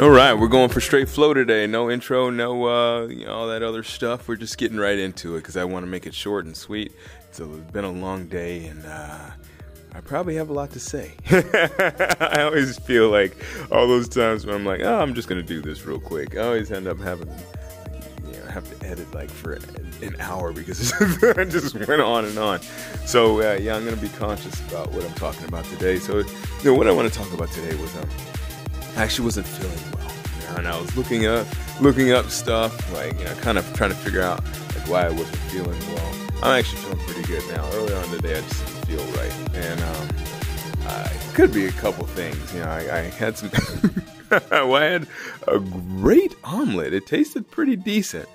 All right, we're going for straight flow today. No intro, no uh, you know, all that other stuff. We're just getting right into it because I want to make it short and sweet. So it's been a long day, and uh, I probably have a lot to say. I always feel like all those times when I'm like, oh, I'm just gonna do this real quick. I always end up having, you know, have to edit like for an hour because it just went on and on. So uh, yeah, I'm gonna be conscious about what I'm talking about today. So you know, what I want to talk about today was um. Actually wasn't feeling well. You know, and I was looking up looking up stuff, like, you know, kind of trying to figure out like why I wasn't feeling well. I'm actually feeling pretty good now. Early on today I just didn't feel right. And um it could be a couple things. You know, I, I had some well, I had a great omelet. It tasted pretty decent.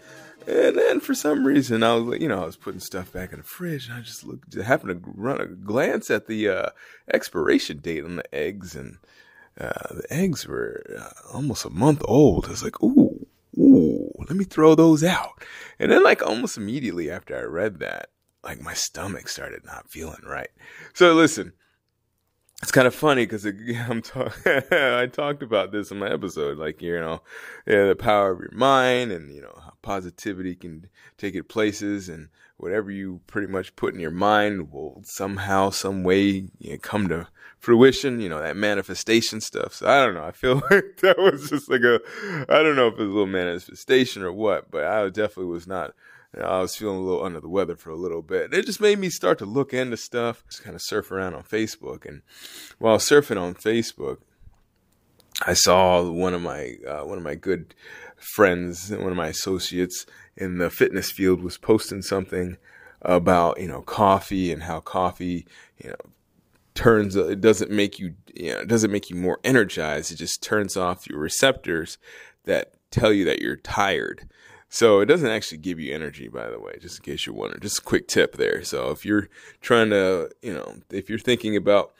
And then for some reason, I was you know, I was putting stuff back in the fridge, and I just looked, happened to run a glance at the uh, expiration date on the eggs, and uh, the eggs were uh, almost a month old. I was like, ooh, ooh, let me throw those out. And then, like, almost immediately after I read that, like, my stomach started not feeling right. So, listen, it's kind of funny because I'm talk- I talked about this in my episode, like you know, yeah, the power of your mind, and you know positivity can take it places, and whatever you pretty much put in your mind will somehow, some way, you know, come to fruition. You know that manifestation stuff. So I don't know. I feel like that was just like a, I don't know if it was a little manifestation or what, but I definitely was not I was feeling a little under the weather for a little bit. It just made me start to look into stuff, just kind of surf around on Facebook. And while surfing on Facebook, I saw one of my uh, one of my good friends, one of my associates in the fitness field, was posting something about you know coffee and how coffee you know turns uh, it doesn't make you you know it doesn't make you more energized. It just turns off your receptors that tell you that you're tired. So it doesn't actually give you energy, by the way, just in case you're wondering. Just a quick tip there. So if you're trying to, you know, if you're thinking about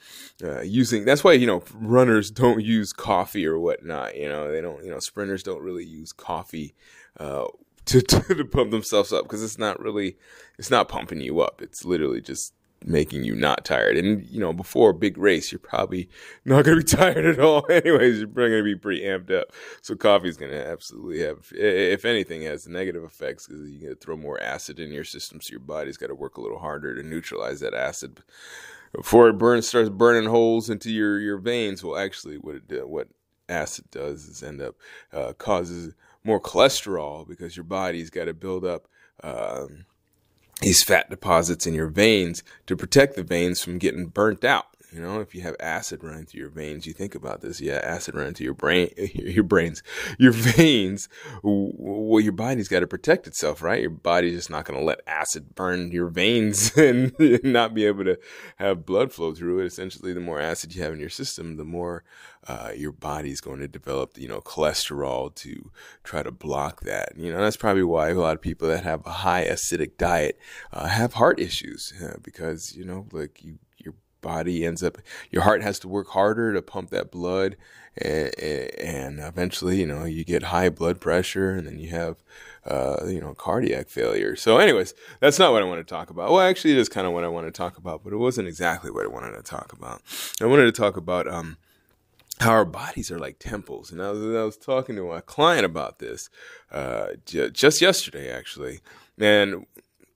uh, using, that's why, you know, runners don't use coffee or whatnot. You know, they don't, you know, sprinters don't really use coffee uh, to, to pump themselves up because it's not really, it's not pumping you up. It's literally just making you not tired. And you know, before a big race, you're probably not going to be tired at all. Anyways, you're probably going to be pretty amped up. So coffee is going to absolutely have, if anything, has negative effects because you get to throw more acid in your system, so your body's got to work a little harder to neutralize that acid before it burns, starts burning holes into your your veins. Well, actually, what it what acid does is end up uh, causes more cholesterol because your body's got to build up. Um, these fat deposits in your veins to protect the veins from getting burnt out. You know, if you have acid running through your veins, you think about this. Yeah, acid running through your brain, your brains, your veins. Well, your body's got to protect itself, right? Your body's just not going to let acid burn your veins and not be able to have blood flow through it. Essentially, the more acid you have in your system, the more uh, your body's going to develop, you know, cholesterol to try to block that. You know, that's probably why a lot of people that have a high acidic diet uh, have heart issues uh, because you know, like you body ends up your heart has to work harder to pump that blood and, and eventually you know you get high blood pressure and then you have uh, you know cardiac failure so anyways that's not what i want to talk about well actually it is kind of what i want to talk about but it wasn't exactly what i wanted to talk about i wanted to talk about um how our bodies are like temples. And I was, I was talking to a client about this uh, j- just yesterday, actually. And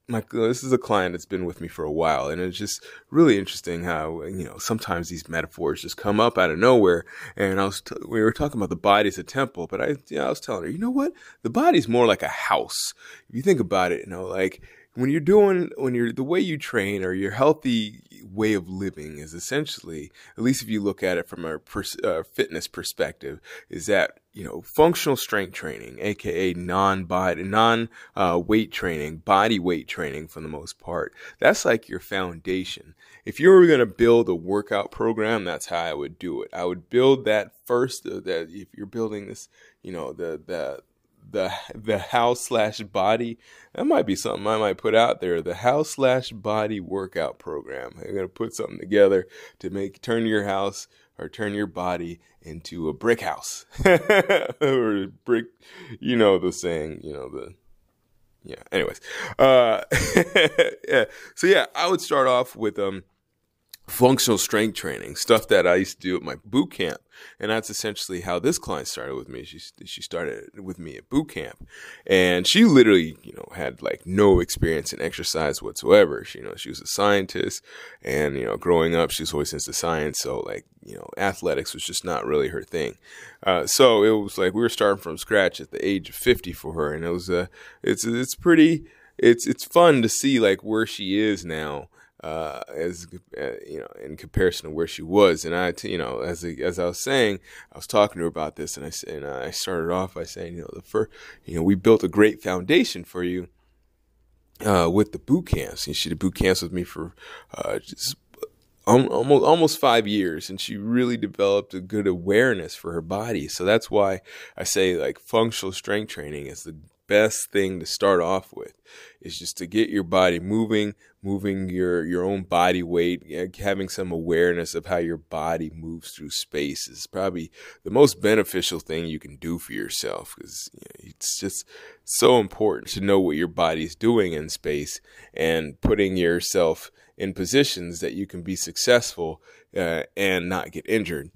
my this is a client that's been with me for a while, and it's just really interesting how you know sometimes these metaphors just come up out of nowhere. And I was t- we were talking about the body as a temple, but I you know, I was telling her, you know what, the body's more like a house. If you think about it, you know, like when you're doing when you're the way you train or your healthy way of living is essentially at least if you look at it from a pers- uh, fitness perspective is that you know functional strength training aka non body non uh, weight training body weight training for the most part that's like your foundation if you were going to build a workout program, that's how I would do it. I would build that first. Uh, that if you're building this, you know, the the the the house slash body that might be something I might put out there. The house slash body workout program. I'm gonna put something together to make turn your house or turn your body into a brick house or brick. You know the saying. You know the yeah. Anyways, uh, yeah. So yeah, I would start off with um functional strength training, stuff that I used to do at my boot camp. And that's essentially how this client started with me. She, she started with me at boot camp and she literally, you know, had like no experience in exercise whatsoever. She, you know, she was a scientist and, you know, growing up, she was always into science. So like, you know, athletics was just not really her thing. Uh, so it was like we were starting from scratch at the age of 50 for her. And it was, uh, it's, it's pretty, it's, it's fun to see like where she is now uh, as uh, you know, in comparison to where she was. And I, you know, as as I was saying, I was talking to her about this, and I and I started off by saying, you know, the first, you know, we built a great foundation for you uh, with the boot camps. And she did boot camps with me for uh, just almost almost five years and she really developed a good awareness for her body so that's why i say like functional strength training is the best thing to start off with is just to get your body moving, moving your your own body weight, having some awareness of how your body moves through space is probably the most beneficial thing you can do for yourself because you know, it's just so important to know what your body's doing in space and putting yourself in positions that you can be successful uh, and not get injured.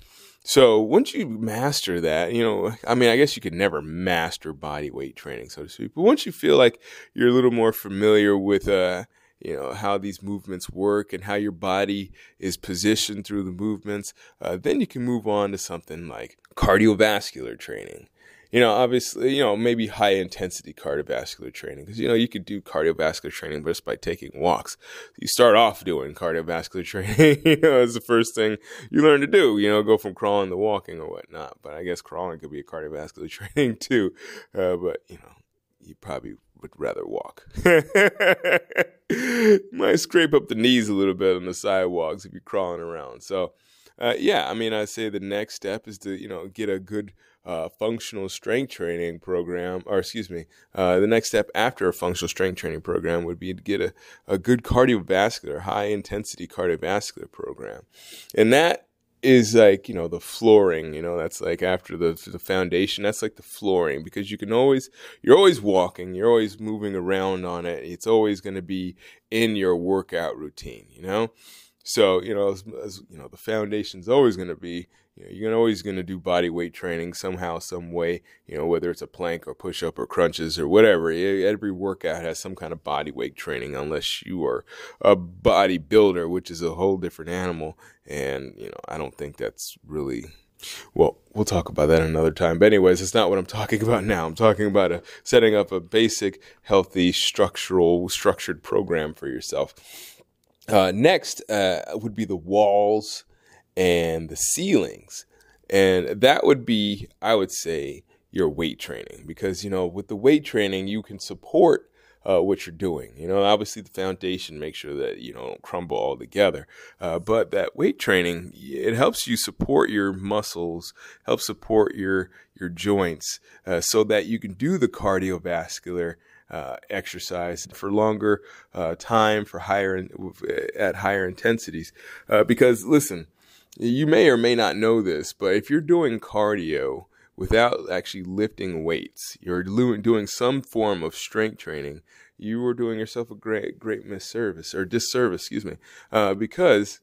So once you master that, you know, I mean, I guess you could never master body weight training, so to speak. But once you feel like you're a little more familiar with, uh, you know, how these movements work and how your body is positioned through the movements, uh, then you can move on to something like cardiovascular training you know, obviously, you know, maybe high intensity cardiovascular training because, you know, you could do cardiovascular training just by taking walks. You start off doing cardiovascular training, you know, as the first thing you learn to do, you know, go from crawling to walking or whatnot. But I guess crawling could be a cardiovascular training too. Uh, but, you know, you probably would rather walk. Might scrape up the knees a little bit on the sidewalks if you're crawling around. So, uh, yeah, I mean, I say the next step is to, you know, get a good uh, functional strength training program, or excuse me, uh, the next step after a functional strength training program would be to get a, a good cardiovascular, high intensity cardiovascular program. And that is like, you know, the flooring, you know, that's like after the, the foundation, that's like the flooring because you can always, you're always walking, you're always moving around on it. It's always going to be in your workout routine, you know? So, you know, as, as you know, the foundation's always going to be, you know, you're always going to do body weight training somehow, some way, you know, whether it's a plank or push up or crunches or whatever. Every workout has some kind of body weight training, unless you are a bodybuilder, which is a whole different animal. And, you know, I don't think that's really well, we'll talk about that another time. But anyways, it's not what I'm talking about now. I'm talking about a, setting up a basic, healthy, structural, structured program for yourself. Uh, next uh, would be the walls and the ceilings. And that would be, I would say, your weight training. Because, you know, with the weight training, you can support uh, what you're doing. You know, obviously the foundation makes sure that you know don't crumble all together. Uh, but that weight training it helps you support your muscles, helps support your your joints, uh, so that you can do the cardiovascular uh, exercise for longer uh, time for higher at higher intensities. Uh, because listen, you may or may not know this, but if you're doing cardio without actually lifting weights, you're doing some form of strength training. You are doing yourself a great, great misservice or disservice, excuse me, uh, because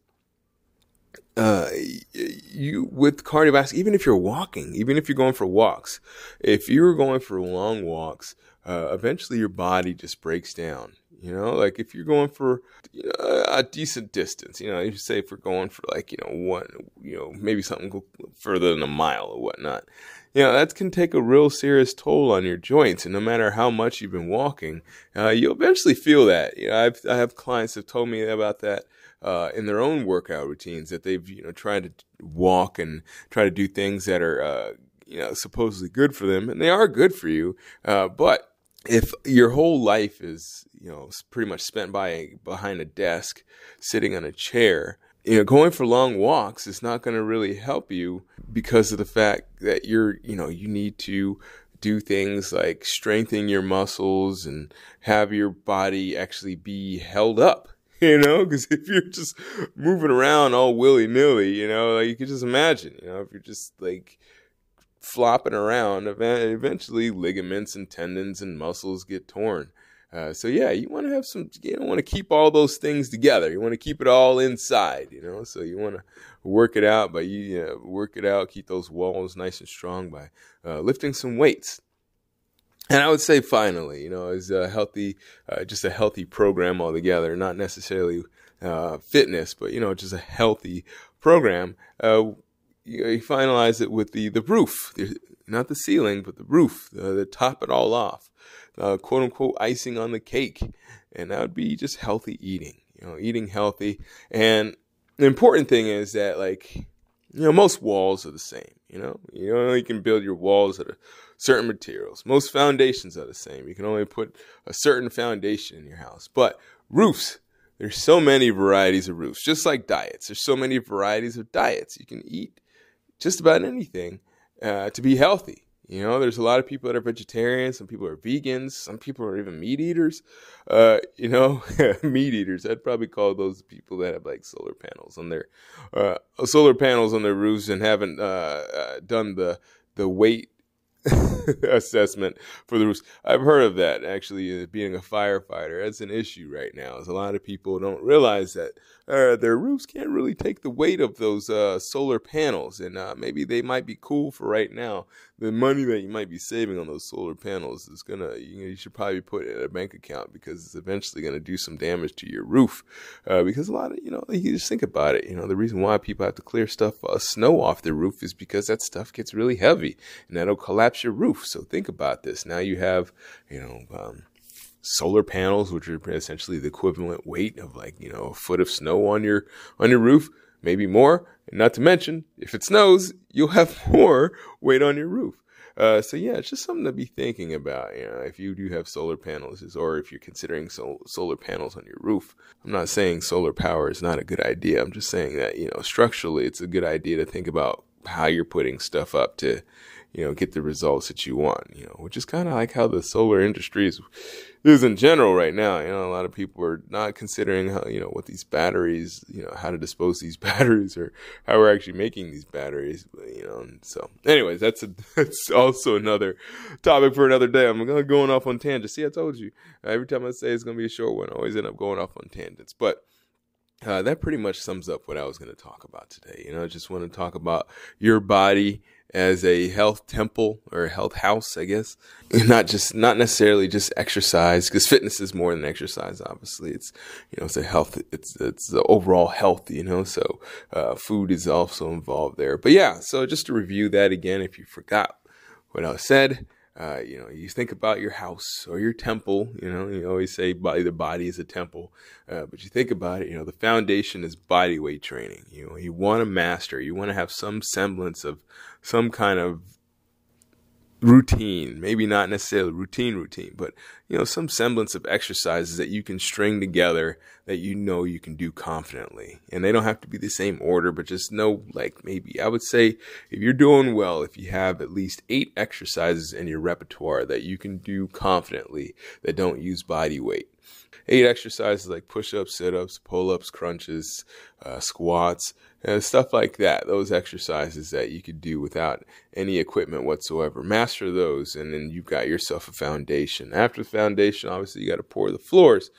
uh, you with cardiovascular, even if you're walking, even if you're going for walks, if you're going for long walks, uh, eventually your body just breaks down. You know, like if you're going for you know, a decent distance, you know, you say if we're going for like, you know, one, you know, maybe something further than a mile or whatnot, you know, that can take a real serious toll on your joints. And no matter how much you've been walking, uh, you'll eventually feel that. You know, I've, I have clients have told me about that. Uh, in their own workout routines, that they've you know tried to walk and try to do things that are uh, you know supposedly good for them, and they are good for you. Uh, but if your whole life is you know pretty much spent by behind a desk sitting on a chair you know going for long walks is not going to really help you because of the fact that you're you know you need to do things like strengthen your muscles and have your body actually be held up you know? Because if you're just moving around all willy-nilly you know like you can just imagine you know if you're just like flopping around, eventually ligaments and tendons and muscles get torn. Uh, so yeah, you want to have some. You don't want to keep all those things together. You want to keep it all inside. You know, so you want to work it out by you know, work it out. Keep those walls nice and strong by uh, lifting some weights. And I would say finally, you know, is a healthy, uh, just a healthy program altogether. Not necessarily uh, fitness, but you know, just a healthy program uh, you, finalize it with the the roof, not the ceiling, but the roof, the, the top it all off, uh, quote unquote icing on the cake, and that would be just healthy eating. You know, eating healthy, and the important thing is that like you know most walls are the same. You know, you you can build your walls out of certain materials. Most foundations are the same. You can only put a certain foundation in your house, but roofs there's so many varieties of roofs, just like diets. There's so many varieties of diets. You can eat just about anything uh, to be healthy. You know, there's a lot of people that are vegetarians. Some people are vegans. Some people are even meat eaters. Uh, you know, meat eaters. I'd probably call those people that have like solar panels on their uh, solar panels on their roofs and haven't uh, uh, done the the weight assessment for the roofs. I've heard of that actually. Uh, being a firefighter, that's an issue right now. A lot of people don't realize that uh, their roofs can't really take the weight of those uh, solar panels, and uh, maybe they might be cool for right now. The money that you might be saving on those solar panels is gonna you, know, you should probably put it in a bank account because it's eventually gonna do some damage to your roof. Uh, because a lot of you know you just think about it. You know the reason why people have to clear stuff uh, snow off their roof is because that stuff gets really heavy and that'll collapse your roof. So think about this. Now you have you know. Um, solar panels, which are essentially the equivalent weight of like, you know, a foot of snow on your, on your roof, maybe more. And not to mention, if it snows, you'll have more weight on your roof. Uh, so yeah, it's just something to be thinking about. You know, if you do have solar panels, or if you're considering sol- solar panels on your roof. I'm not saying solar power is not a good idea. I'm just saying that you know structurally, it's a good idea to think about how you're putting stuff up to you know, get the results that you want, you know, which is kind of like how the solar industry is, is in general right now. You know, a lot of people are not considering how, you know, what these batteries, you know, how to dispose these batteries or how we're actually making these batteries, you know. So, anyways, that's a, that's also another topic for another day. I'm going off on tangents. See, I told you every time I say it's going to be a short one, I always end up going off on tangents, but uh, that pretty much sums up what I was going to talk about today. You know, I just want to talk about your body as a health temple or health house, I guess. Not just, not necessarily just exercise, because fitness is more than exercise. Obviously, it's you know, it's a health, it's it's the overall health, you know. So uh, food is also involved there. But yeah, so just to review that again, if you forgot what I said. Uh, you know, you think about your house or your temple. You know, you always say body, the body is a temple, uh, but you think about it. You know, the foundation is body weight training. You know, you want to master. You want to have some semblance of some kind of routine, maybe not necessarily routine routine, but you know, some semblance of exercises that you can string together that you know you can do confidently. And they don't have to be the same order, but just know like maybe I would say if you're doing well, if you have at least eight exercises in your repertoire that you can do confidently that don't use body weight. Eight exercises like push ups, sit ups, pull ups, crunches, uh, squats, and stuff like that. Those exercises that you could do without any equipment whatsoever. Master those, and then you've got yourself a foundation. After the foundation, obviously, you got to pour the floors.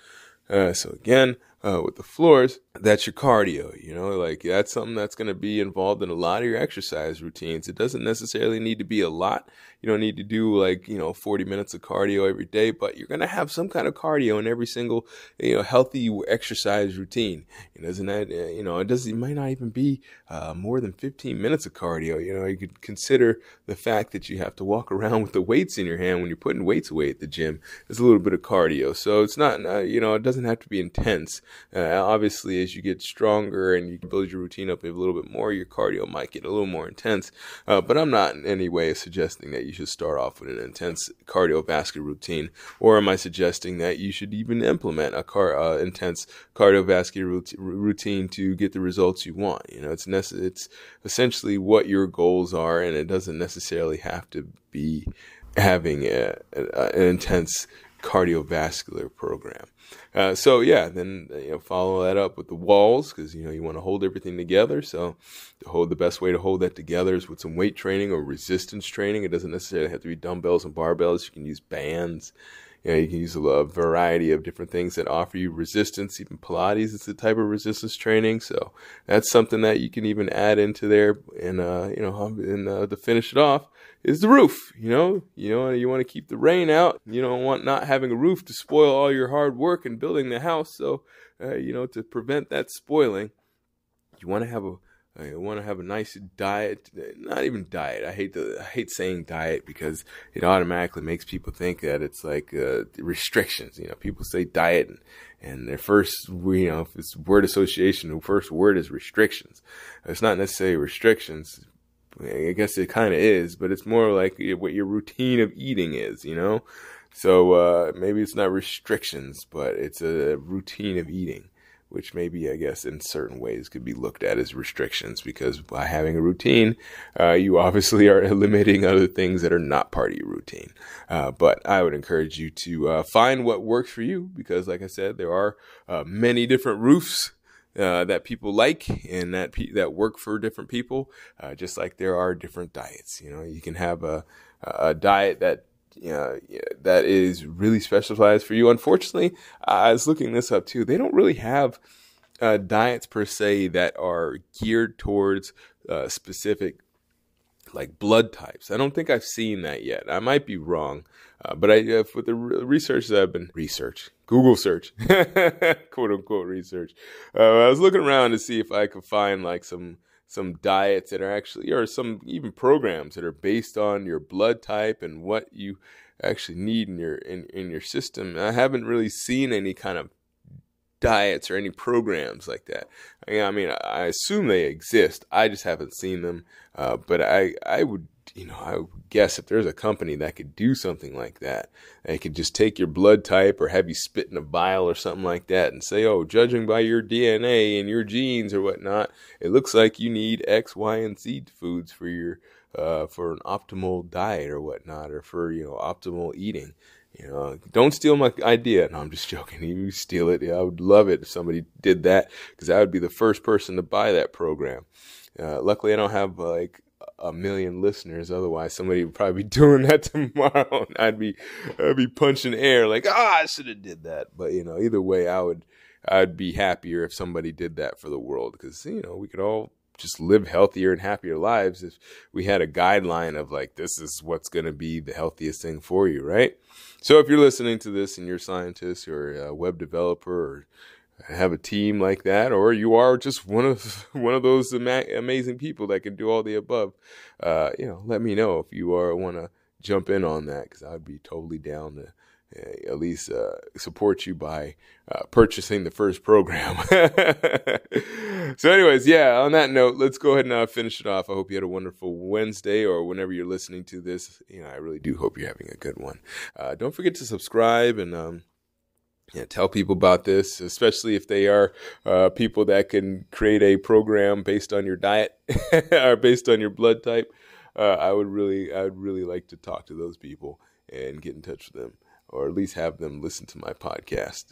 Uh, so again, uh, with the floors, that's your cardio. You know, like that's something that's going to be involved in a lot of your exercise routines. It doesn't necessarily need to be a lot. You don't need to do like, you know, 40 minutes of cardio every day, but you're going to have some kind of cardio in every single, you know, healthy exercise routine. It doesn't, that, uh, you know, it doesn't, it might not even be uh, more than 15 minutes of cardio. You know, you could consider the fact that you have to walk around with the weights in your hand when you're putting weights away at the gym. It's a little bit of cardio. So it's not, uh, you know, it doesn't have to be intense Uh, obviously, as you get stronger and you build your routine up a little bit more, your cardio might get a little more intense. Uh, but I'm not in any way suggesting that you should start off with an intense cardiovascular routine, or am I suggesting that you should even implement a car uh, intense cardiovascular routine to get the results you want? You know, it's nece- it's essentially what your goals are, and it doesn't necessarily have to be having a, a, an intense cardiovascular program. Uh, so yeah, then you know follow that up with the walls because you know you want to hold everything together. So to hold the best way to hold that together is with some weight training or resistance training. It doesn't necessarily have to be dumbbells and barbells. You can use bands. You, know, you can use a variety of different things that offer you resistance. Even Pilates is a type of resistance training, so that's something that you can even add into there. And uh, you know, and uh, to finish it off, is the roof. You know, you know, you want to keep the rain out. You don't want not having a roof to spoil all your hard work in building the house. So, uh, you know, to prevent that spoiling, you want to have a I want to have a nice diet, not even diet. I hate the I hate saying diet because it automatically makes people think that it's like uh, restrictions. You know, people say diet and, and their first, you know, it's word association, the first word is restrictions. It's not necessarily restrictions. I guess it kind of is, but it's more like what your routine of eating is, you know? So uh, maybe it's not restrictions, but it's a routine of eating, which maybe, I guess, in certain ways could be looked at as restrictions because by having a routine, uh, you obviously are eliminating other things that are not part of your routine. Uh, but I would encourage you to uh, find what works for you because, like I said, there are uh, many different roofs uh, that people like and that pe- that work for different people. Uh, just like there are different diets. You know, you can have a a diet that you know, that is really specialized for you. Unfortunately, I was looking this up too. They don't really have uh, diets per se that are geared towards uh, specific like blood types. I don't think I've seen that yet. I might be wrong, uh, but I with the re- research that I've been research Google search quote unquote research. Uh, I was looking around to see if I could find like some some diets that are actually or some even programs that are based on your blood type and what you actually need in your in, in your system. I haven't really seen any kind of diets or any programs like that. I mean, I assume they exist. I just haven't seen them. Uh, but I, I would, you know, I would guess if there's a company that could do something like that, they could just take your blood type or have you spit in a vial or something like that and say, oh, judging by your DNA and your genes or whatnot, it looks like you need X, Y, and Z foods for your, uh, for an optimal diet or whatnot, or for, you know, optimal eating. You know, don't steal my idea. No, I'm just joking. You steal it. Yeah, I would love it if somebody did that because I would be the first person to buy that program. Uh, luckily, I don't have like a million listeners. Otherwise, somebody would probably be doing that tomorrow, and I'd be, I'd be punching air like, ah, I should have did that. But you know, either way, I would, I'd be happier if somebody did that for the world because you know we could all just live healthier and happier lives if we had a guideline of like this is what's going to be the healthiest thing for you, right? So if you're listening to this and you're a scientist or a web developer or have a team like that, or you are just one of one of those ama- amazing people that can do all the above, uh, you know, let me know if you are want to jump in on that because I'd be totally down to uh, at least uh, support you by uh, purchasing the first program. so, anyways, yeah, on that note, let's go ahead and uh, finish it off. I hope you had a wonderful Wednesday or whenever you're listening to this. You know, I really do hope you're having a good one. Uh, don't forget to subscribe and, um, yeah, tell people about this, especially if they are uh, people that can create a program based on your diet or based on your blood type. I would really, I would really like to talk to those people and get in touch with them or at least have them listen to my podcast.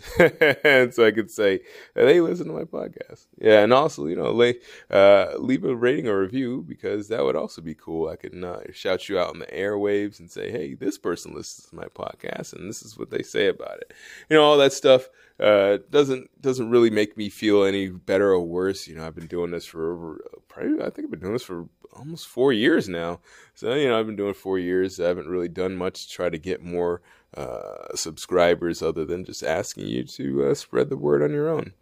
and so I could say, they listen to my podcast. Yeah. And also, you know, lay, uh, leave a rating or review because that would also be cool. I can uh, shout you out on the airwaves and say, hey, this person listens to my podcast and this is what they say about it. You know, all that stuff uh, doesn't doesn't really make me feel any better or worse. You know, I've been doing this for over, probably, I think I've been doing this for almost four years now. So, you know, I've been doing four years. I haven't really done much to try to get more uh, subscribers other than just asking you to uh, spread the word on your own.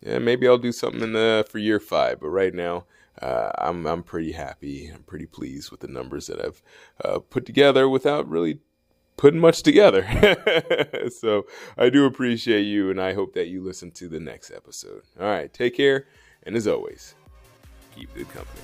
Yeah, maybe I'll do something in the, for year five, but right now uh, I'm I'm pretty happy. I'm pretty pleased with the numbers that I've uh, put together without really putting much together. so I do appreciate you, and I hope that you listen to the next episode. All right, take care, and as always, keep good company.